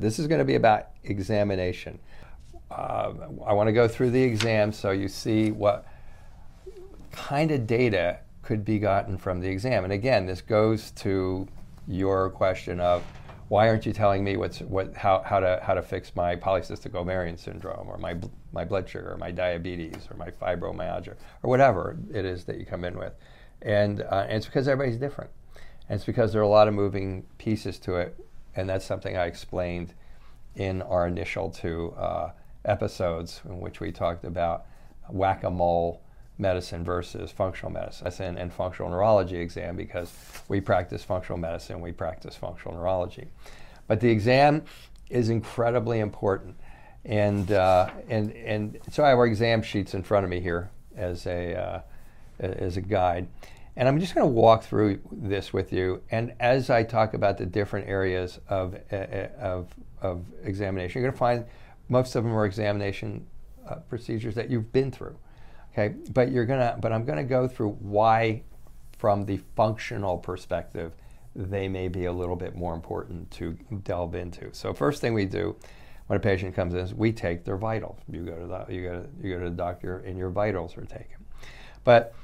This is going to be about examination. Uh, I want to go through the exam so you see what kind of data could be gotten from the exam. And again, this goes to your question of why aren't you telling me what's what how, how to how to fix my polycystic ovarian syndrome or my my blood sugar or my diabetes or my fibromyalgia or whatever it is that you come in with, and, uh, and it's because everybody's different, and it's because there are a lot of moving pieces to it and that's something I explained in our initial two uh, episodes in which we talked about whack-a-mole medicine versus functional medicine and functional neurology exam because we practice functional medicine, we practice functional neurology. But the exam is incredibly important. And, uh, and, and so I have our exam sheets in front of me here as a, uh, as a guide. And I'm just going to walk through this with you. And as I talk about the different areas of, uh, uh, of, of examination, you're going to find most of them are examination uh, procedures that you've been through. Okay, but you're gonna, but I'm going to go through why, from the functional perspective, they may be a little bit more important to delve into. So first thing we do when a patient comes in is we take their vitals. You go to the, you go to, you go to the doctor and your vitals are taken. But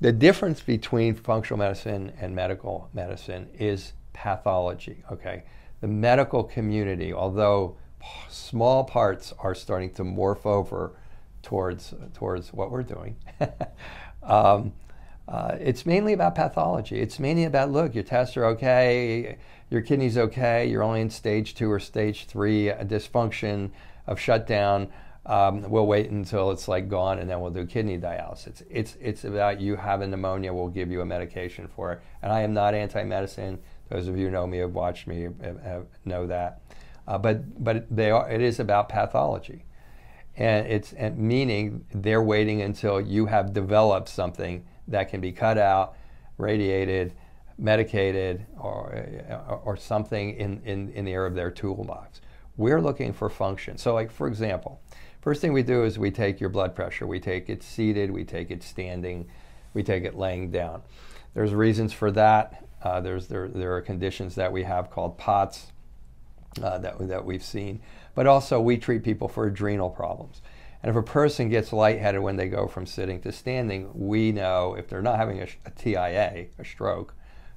the difference between functional medicine and medical medicine is pathology, okay? The medical community, although small parts are starting to morph over towards, towards what we're doing, um, uh, it's mainly about pathology. It's mainly about look, your tests are okay, your kidney's okay, you're only in stage two or stage three, a dysfunction of shutdown um, we'll wait until it's like gone and then we'll do kidney dialysis. It's, it's about you having pneumonia, we'll give you a medication for it. And I am not anti medicine. Those of you who know me, have watched me, have, have, know that. Uh, but but they are, it is about pathology. And it's and meaning they're waiting until you have developed something that can be cut out, radiated, medicated, or, or something in, in, in the area of their toolbox. We're looking for function. So, like, for example, First thing we do is we take your blood pressure. We take it seated, we take it standing, we take it laying down. There's reasons for that. Uh, there's, there, there are conditions that we have called POTS uh, that, that we've seen. But also, we treat people for adrenal problems. And if a person gets lightheaded when they go from sitting to standing, we know if they're not having a, a TIA, a stroke,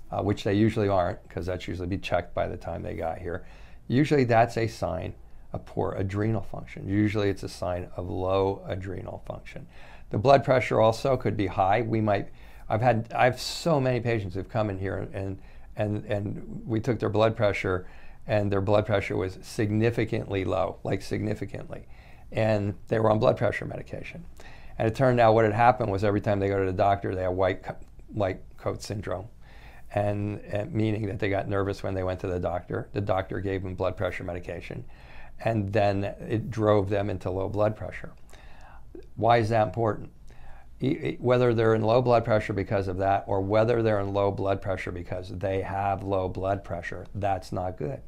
uh, which they usually aren't, because that's usually be checked by the time they got here, usually that's a sign a poor adrenal function. Usually it's a sign of low adrenal function. The blood pressure also could be high. We might, I've had, I have so many patients who've come in here and, and, and we took their blood pressure and their blood pressure was significantly low, like significantly. And they were on blood pressure medication. And it turned out what had happened was every time they go to the doctor, they have white, white coat syndrome. And, and meaning that they got nervous when they went to the doctor. The doctor gave them blood pressure medication and then it drove them into low blood pressure. Why is that important? Whether they're in low blood pressure because of that, or whether they're in low blood pressure because they have low blood pressure, that's not good.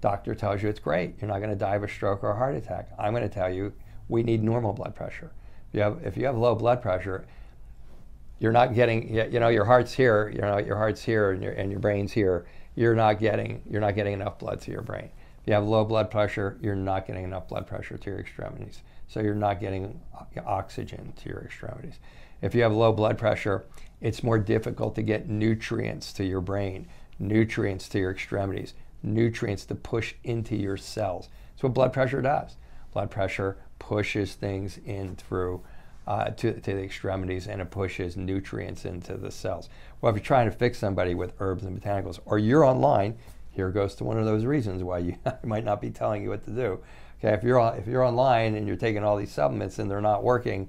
Doctor tells you it's great. You're not going to die of a stroke or a heart attack. I'm going to tell you we need normal blood pressure. If you have, if you have low blood pressure, you're not getting, you know, your heart's here, you know, your heart's here and your, and your brain's here. You're not getting, you're not getting enough blood to your brain. If you have low blood pressure, you're not getting enough blood pressure to your extremities. So you're not getting oxygen to your extremities. If you have low blood pressure, it's more difficult to get nutrients to your brain, nutrients to your extremities, nutrients to push into your cells. That's what blood pressure does. Blood pressure pushes things in through uh, to, to the extremities and it pushes nutrients into the cells. Well, if you're trying to fix somebody with herbs and botanicals, or you're online here goes to one of those reasons why you might not be telling you what to do. Okay, if you're on, if you're online and you're taking all these supplements and they're not working,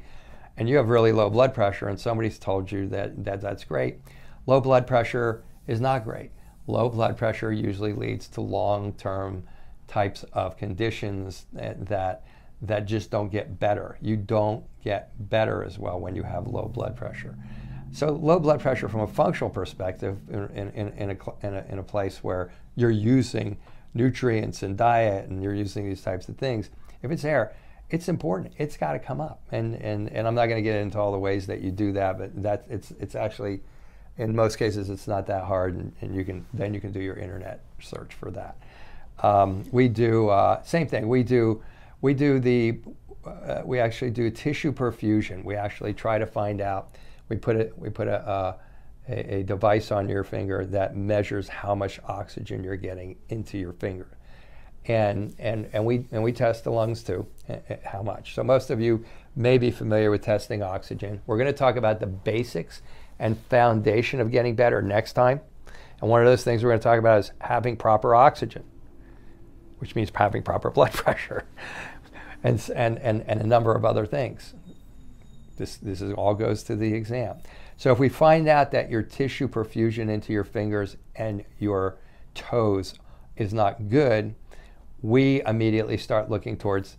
and you have really low blood pressure, and somebody's told you that, that that's great, low blood pressure is not great. Low blood pressure usually leads to long-term types of conditions that, that that just don't get better. You don't get better as well when you have low blood pressure. So low blood pressure from a functional perspective in, in, in, a, in, a, in a place where you're using nutrients and diet and you're using these types of things, if it's there, it's important. It's got to come up. And, and, and I'm not going to get into all the ways that you do that, but that it's, it's actually, in most cases, it's not that hard. And, and you can, then you can do your internet search for that. Um, we do, uh, same thing, we do, we do the, uh, we actually do tissue perfusion. We actually try to find out we put it we put a, a, a device on your finger that measures how much oxygen you're getting into your finger. And and and we and we test the lungs too eh, eh, how much. So most of you may be familiar with testing oxygen. We're going to talk about the basics and foundation of getting better next time. And one of those things we're going to talk about is having proper oxygen which means having proper blood pressure and and and, and a number of other things. This, this is, all goes to the exam. So if we find out that your tissue perfusion into your fingers and your toes is not good, we immediately start looking towards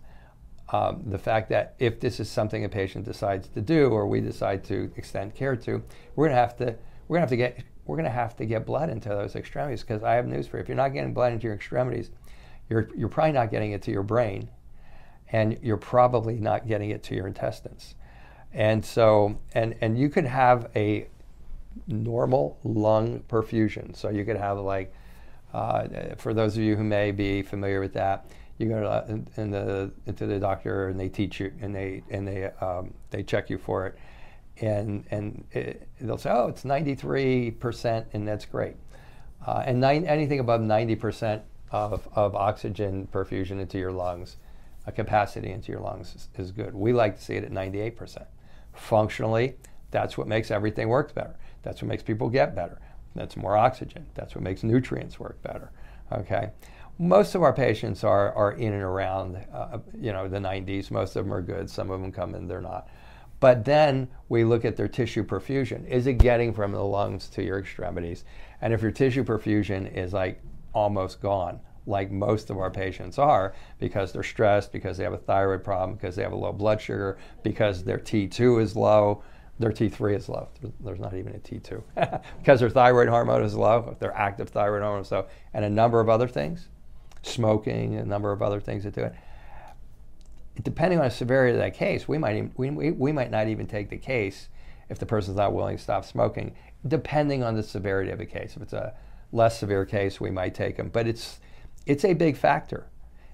um, the fact that if this is something a patient decides to do or we decide to extend care to, we're gonna have to we're gonna have to get we're gonna have to get blood into those extremities because I have news for you. If you're not getting blood into your extremities, you're you're probably not getting it to your brain, and you're probably not getting it to your intestines. And so, and, and you could have a normal lung perfusion. So you could have like, uh, for those of you who may be familiar with that, you go to, in the, into the doctor and they teach you and they, and they, um, they check you for it. And, and it, they'll say, oh, it's 93%, and that's great. Uh, and nine, anything above 90% of, of oxygen perfusion into your lungs, a capacity into your lungs is, is good. We like to see it at 98%. Functionally, that's what makes everything work better. That's what makes people get better. That's more oxygen. That's what makes nutrients work better. Okay. Most of our patients are, are in and around, uh, you know, the 90s. Most of them are good. Some of them come in, they're not. But then we look at their tissue perfusion. Is it getting from the lungs to your extremities? And if your tissue perfusion is like almost gone, like most of our patients are because they're stressed, because they have a thyroid problem, because they have a low blood sugar, because their T2 is low, their T3 is low. There's not even a T2. because their thyroid hormone is low, their active thyroid hormone is low, and a number of other things, smoking, a number of other things that do it. Depending on the severity of that case, we might, even, we, we, we might not even take the case if the person's not willing to stop smoking, depending on the severity of the case. If it's a less severe case, we might take them. But it's it's a big factor.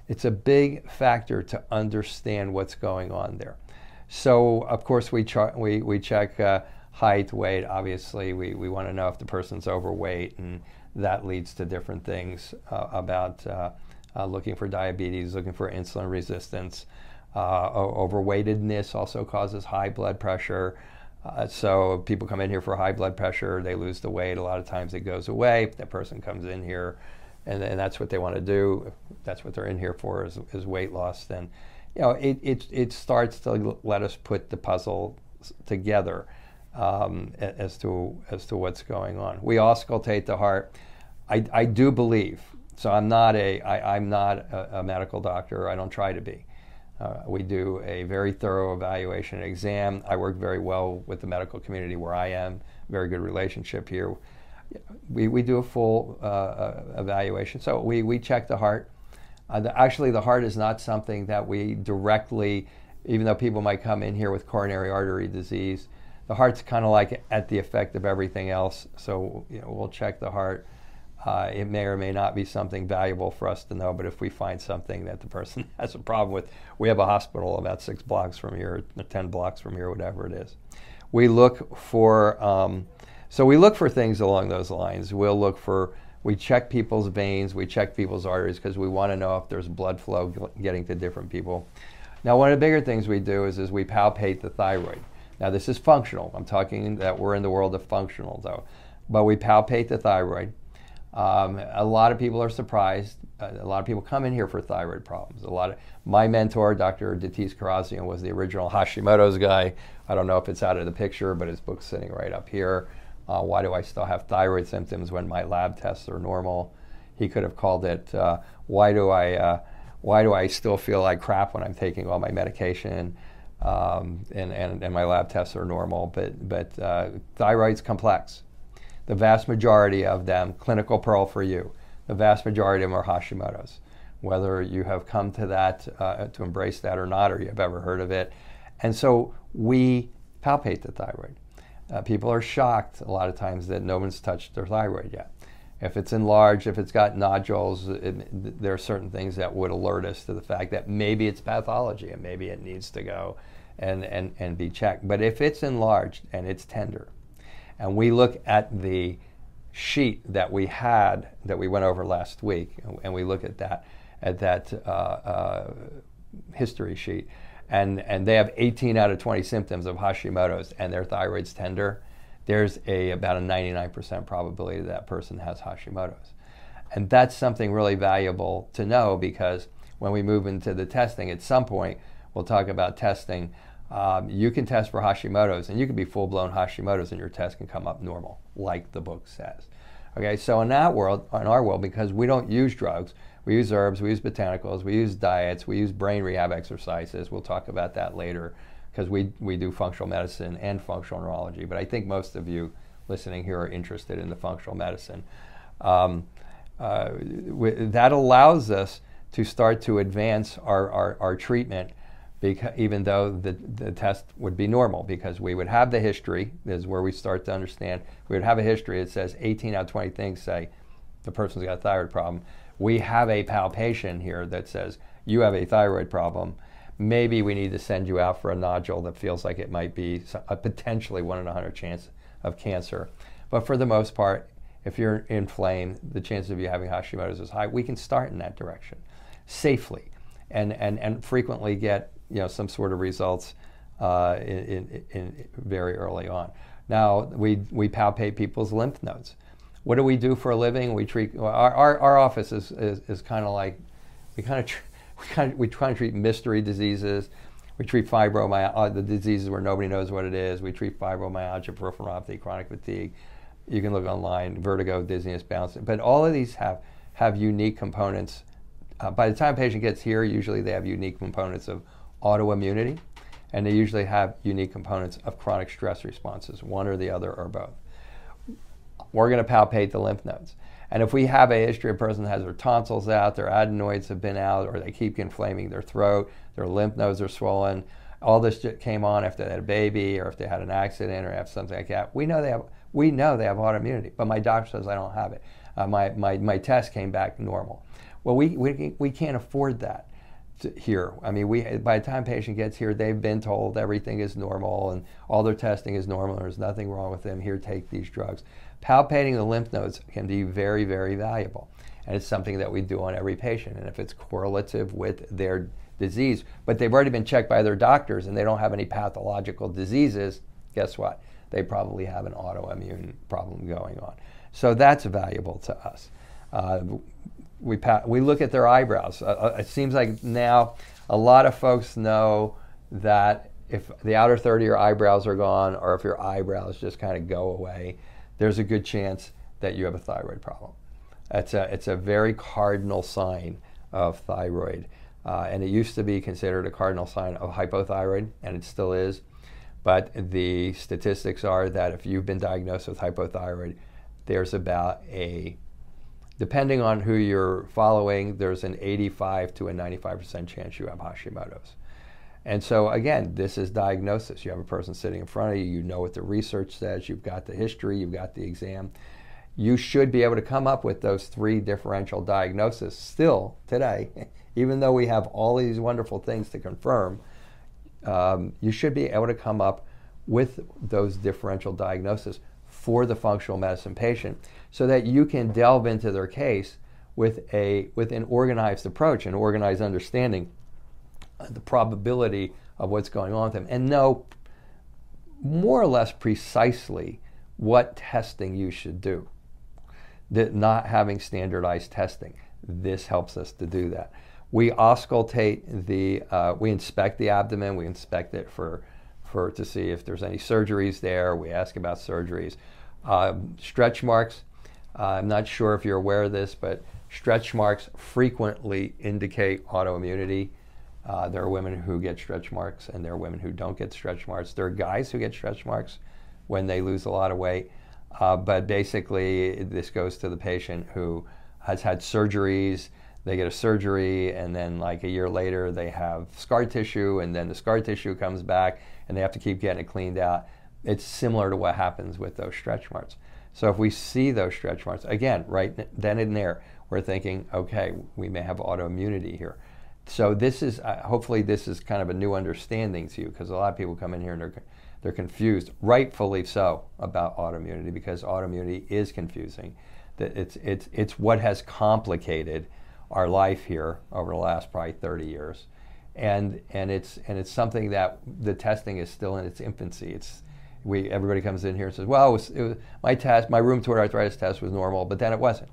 It's a big factor to understand what's going on there. So, of course, we, we, we check uh, height, weight. Obviously, we, we want to know if the person's overweight, and that leads to different things uh, about uh, uh looking for diabetes, looking for insulin resistance. Uh, overweightedness also causes high blood pressure. Uh, so people come in here for high blood pressure, they lose the weight. A lot of times it goes away. That person comes in here and, and that's what they want to do. That's what they're in here for is, is weight loss. Then, you know, it, it, it starts to let us put the puzzle together um, as to as to what's going on. We auscultate the heart. I, I do believe. So I'm not a I, I'm not a, a medical doctor. I don't try to be. Uh, we do a very thorough evaluation exam. I work very well with the medical community where I am. Very good relationship here we, we do a full uh, uh, evaluation. So we, we check the heart. Uh, the, actually, the heart is not something that we directly, even though people might come in here with coronary artery disease, the heart's kind of like at the effect of everything else. So you know, we'll check the heart. Uh, it may or may not be something valuable for us to know, but if we find something that the person has a problem with, we have a hospital about six blocks from here, or 10 blocks from here, whatever it is. We look for um, so we look for things along those lines. We'll look for, we check people's veins, we check people's arteries because we want to know if there's blood flow getting to different people. Now, one of the bigger things we do is, is we palpate the thyroid. Now, this is functional. I'm talking that we're in the world of functional, though. But we palpate the thyroid. Um, a lot of people are surprised. Uh, a lot of people come in here for thyroid problems. A lot of my mentor, Dr. Datis Kharrazian, was the original Hashimoto's guy. I don't know if it's out of the picture, but his book's sitting right up here. Uh, why do I still have thyroid symptoms when my lab tests are normal? He could have called it uh, "Why do I uh, Why do I still feel like crap when I'm taking all my medication?" Um, and, and, and my lab tests are normal, but but uh, thyroid's complex the vast majority of them, clinical pearl for you, the vast majority of them are Hashimoto's. Whether you have come to that, uh, to embrace that or not, or you have ever heard of it. And so we palpate the thyroid. Uh, people are shocked a lot of times that no one's touched their thyroid yet. If it's enlarged, if it's got nodules, it, there are certain things that would alert us to the fact that maybe it's pathology and maybe it needs to go and, and, and be checked. But if it's enlarged and it's tender, and we look at the sheet that we had that we went over last week, and we look at that at that uh, uh, history sheet, and and they have 18 out of 20 symptoms of Hashimoto's, and their thyroid's tender. There's a about a 99% probability that person has Hashimoto's, and that's something really valuable to know because when we move into the testing, at some point we'll talk about testing um, you can test for Hashimoto's, and you can be full blown Hashimoto's, and your test can come up normal, like the book says. Okay, so in that world, in our world, because we don't use drugs, we use herbs, we use botanicals, we use diets, we use brain rehab exercises. We'll talk about that later because we, we do functional medicine and functional neurology. But I think most of you listening here are interested in the functional medicine. Um, uh, that allows us to start to advance our, our, our treatment because, even though the, the test would be normal, because we would have the history, is where we start to understand. We would have a history that says 18 out of 20 things say the person's got a thyroid problem. We have a palpation here that says you have a thyroid problem. Maybe we need to send you out for a nodule that feels like it might be a potentially 1 in a 100 chance of cancer. But for the most part, if you're inflamed, the chances of you having Hashimoto's is high. We can start in that direction safely and, and, and frequently get you know some sort of results uh, in, in, in very early on. Now we we palpate people's lymph nodes. What do we do for a living? We treat our, our, our office is, is, is kind of like we kind of tr- we kind of we try to treat mystery diseases. We treat fibromyalgia, uh, the diseases where nobody knows what it is. We treat fibromyalgia, peripheral neuropathy, chronic fatigue. You can look online, vertigo, dizziness, bouncing. But all of these have have unique components. Uh, by the time a patient gets here, usually they have unique components of autoimmunity, and they usually have unique components of chronic stress responses, one or the other or both. We're going to palpate the lymph nodes. And if we have a history of a person that has their tonsils out, their adenoids have been out, or they keep inflaming their throat, their lymph nodes are swollen, all this came on after they had a baby or if they had an accident or have something like that, we know they have, we know they have autoimmunity. But my doctor says I don't have it. Uh, my, my, my test came back normal. Well, we, we, we can't afford that here. I mean, we by the time patient gets here, they've been told everything is normal and all their testing is normal. There's nothing wrong with them. Here, take these drugs. Palpating the lymph nodes can be very, very valuable, and it's something that we do on every patient. And if it's correlative with their disease, but they've already been checked by their doctors and they don't have any pathological diseases, guess what? They probably have an autoimmune problem going on. So that's valuable to us. Uh, we, we look at their eyebrows. Uh, uh, it seems like now a lot of folks know that if the outer third of your eyebrows are gone or if your eyebrows just kind of go away, there's a good chance that you have a thyroid problem. It's a, it's a very cardinal sign of thyroid. Uh, and it used to be considered a cardinal sign of hypothyroid, and it still is. But the statistics are that if you've been diagnosed with hypothyroid, there's about a depending on who you're following, there's an 85 to a 95% chance you have Hashimoto's. And so, again, this is diagnosis. You have a person sitting in front of you, you know what the research says, you've got the history, you've got the exam. You should be able to come up with those three differential diagnoses still today, even though we have all these wonderful things to confirm. Um, you should be able to come up with those differential diagnoses for the functional medicine patient so that you can delve into their case with a with an organized approach and organized understanding the probability of what's going on with them and know more or less precisely what testing you should do. that not having standardized testing. This helps us to do that. We auscultate the, uh, we inspect the abdomen, we inspect it for, for to see if there's any surgeries there. We ask about surgeries. Um, stretch marks, uh, I'm not sure if you're aware of this, but stretch marks frequently indicate autoimmunity. Uh, there are women who get stretch marks, and there are women who don't get stretch marks. There are guys who get stretch marks when they lose a lot of weight. Uh, but basically, this goes to the patient who has had surgeries. They get a surgery, and then like a year later, they have scar tissue, and then the scar tissue comes back, and they have to keep getting it cleaned out. It's similar to what happens with those stretch marks. So if we see those stretch marks, again, right then and there, we're thinking, okay, we may have autoimmunity here. So this is, uh, hopefully, this is kind of a new understanding to you because a lot of people come in here and they're they're confused, rightfully so, about autoimmunity because autoimmunity is confusing. That it's, it's, it's what has complicated our life here over the last probably 30 years. And, and, it's, and it's something that the testing is still in its infancy. It's, we, everybody comes in here and says, well, it was, it was, my test, my rheumatoid arthritis test was normal, but then it wasn't.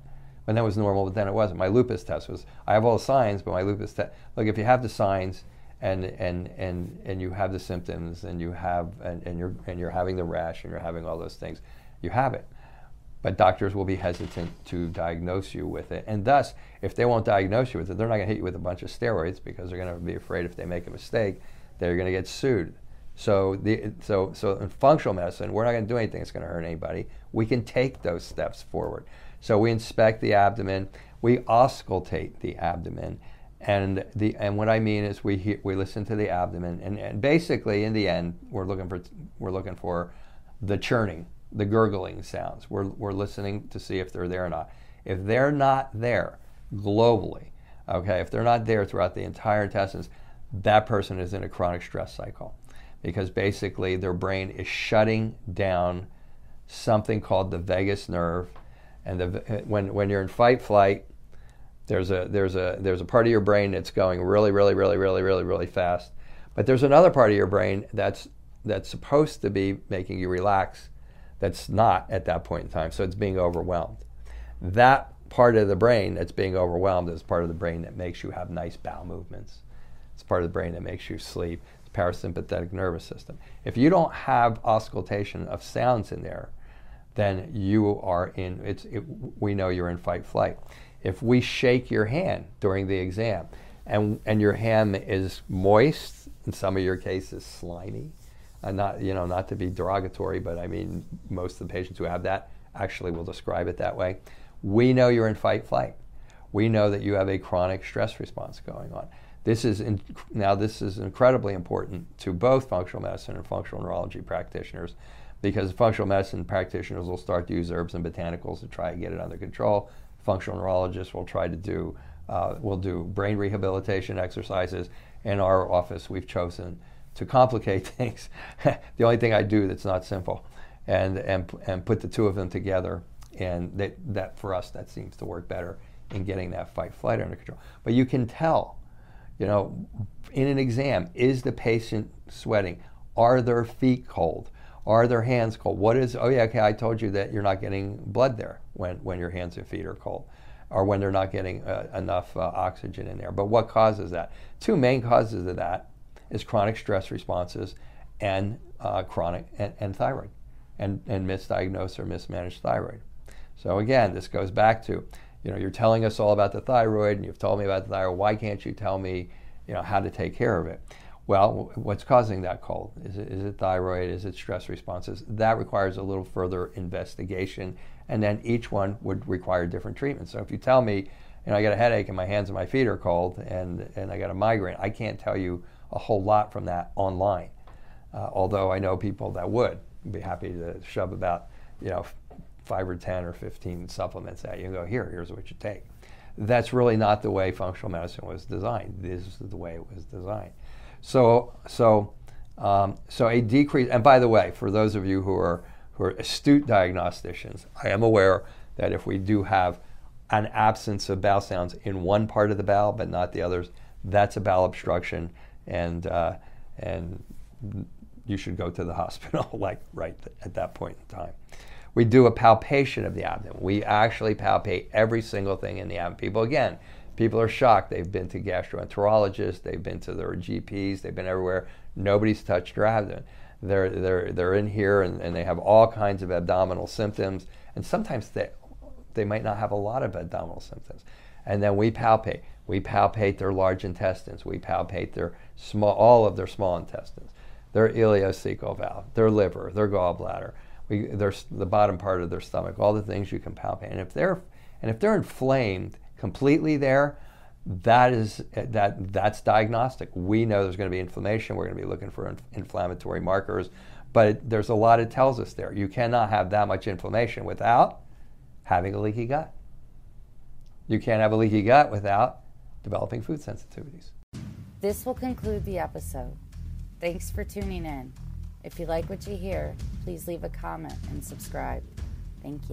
But that was normal, but then it wasn't. My lupus test was, I have all the signs, but my lupus test, look, if you have the signs, and and and and you have the symptoms and you have and, and you're and you're having the rash and you're having all those things you have it. But doctors will be hesitant to diagnose you with it. And thus if they won't diagnose you with it they're not going to hit you with a bunch of steroids because they're going to be afraid if they make a mistake they're going to get sued. So the so so in functional medicine we're not going to do anything that's going to hurt anybody. We can take those steps forward so we inspect the abdomen we auscultate the abdomen and the and what I mean is we hear, we listen to the abdomen and, and basically in the end we're looking for we're looking for the churning, the gurgling sounds. We're we're listening to see if they're there or not. If they're not there globally, okay, if they're not there throughout the entire intestines, that person is in a chronic stress cycle because basically their brain is shutting down something called the vagus nerve and the, when when you're in fight flight there's a there's a there's a part of your brain that's going really really really really really really fast, but there's another part of your brain that's that's supposed to be making you relax, that's not at that point in time. So it's being overwhelmed. That part of the brain that's being overwhelmed is part of the brain that makes you have nice bowel movements. It's part of the brain that makes you sleep. It's parasympathetic nervous system. If you don't have auscultation of sounds in there, then you are in. It's. It, we know you're in fight flight if we shake your hand during the exam and, and your hand is moist, in some of your cases slimy, uh, not, you know, not to be derogatory, but I mean, most of the patients who have that actually will describe it that way. We know you're in fight flight. We know that you have a chronic stress response going on. This is in, now this is incredibly important to both functional medicine and functional neurology practitioners because functional medicine practitioners will start to use herbs and botanicals to try and get it under control functional neurologists will try to do, uh, will do brain rehabilitation exercises. In our office, we've chosen to complicate things. the only thing I do that's not simple, and, and, and put the two of them together. And that, that for us, that seems to work better in getting that fight flight under control. But you can tell, you know, in an exam, is the patient sweating? Are their feet cold? Are their hands cold? What is, oh yeah, okay, I told you that you're not getting blood there when, when your hands and feet are cold or when they're not getting uh, enough uh, oxygen in there. But what causes that? Two main causes of that is chronic stress responses and uh, chronic and, and, thyroid and, and misdiagnosed or mismanaged thyroid. So again, this goes back to, you know, you're telling us all about the thyroid and you've told me about the thyroid. Why can't you tell me, you know, how to take care of it? Well, what's causing that cold? Is it, is it thyroid? Is it stress responses? That requires a little further investigation and then each one would require different treatment. So if you tell me, you know, I got a headache and my hands and my feet are cold and, and I got a migraine, I can't tell you a whole lot from that online. Uh, although I know people that would be happy to shove about, you know, five or 10 or 15 supplements at you and go, here, here's what you take. That's really not the way functional medicine was designed. This is the way it was designed. So, so, um, so a decrease, and by the way, for those of you who are who are astute diagnosticians, I am aware that if we do have an absence of bowel sounds in one part of the bowel but not the others, that's a bowel obstruction, and uh, and you should go to the hospital like right at that point in time. We do a palpation of the abdomen. We actually palpate every single thing in the abdomen. People, again, people are shocked. They've been to gastroenterologists, they've been to their GPs, they've been everywhere. Nobody's touched abdomen. They're, they're, they're in here and, and they have all kinds of abdominal symptoms. And sometimes they, they might not have a lot of abdominal symptoms. And then we palpate. We palpate their large intestines. We palpate their small, all of their small intestines, their ileocecal valve, their liver, their gallbladder, we, their, the bottom part of their stomach, all the things you can palpate. And if they're, and if they're inflamed completely there, that is that that's diagnostic. We know there's going to be inflammation. We're going to be looking for inflammatory markers, but it, there's a lot it tells us there. You cannot have that much inflammation without having a leaky gut. You can't have a leaky gut without developing food sensitivities. This will conclude the episode. Thanks for tuning in. If you like what you hear, please leave a comment and subscribe. Thank you.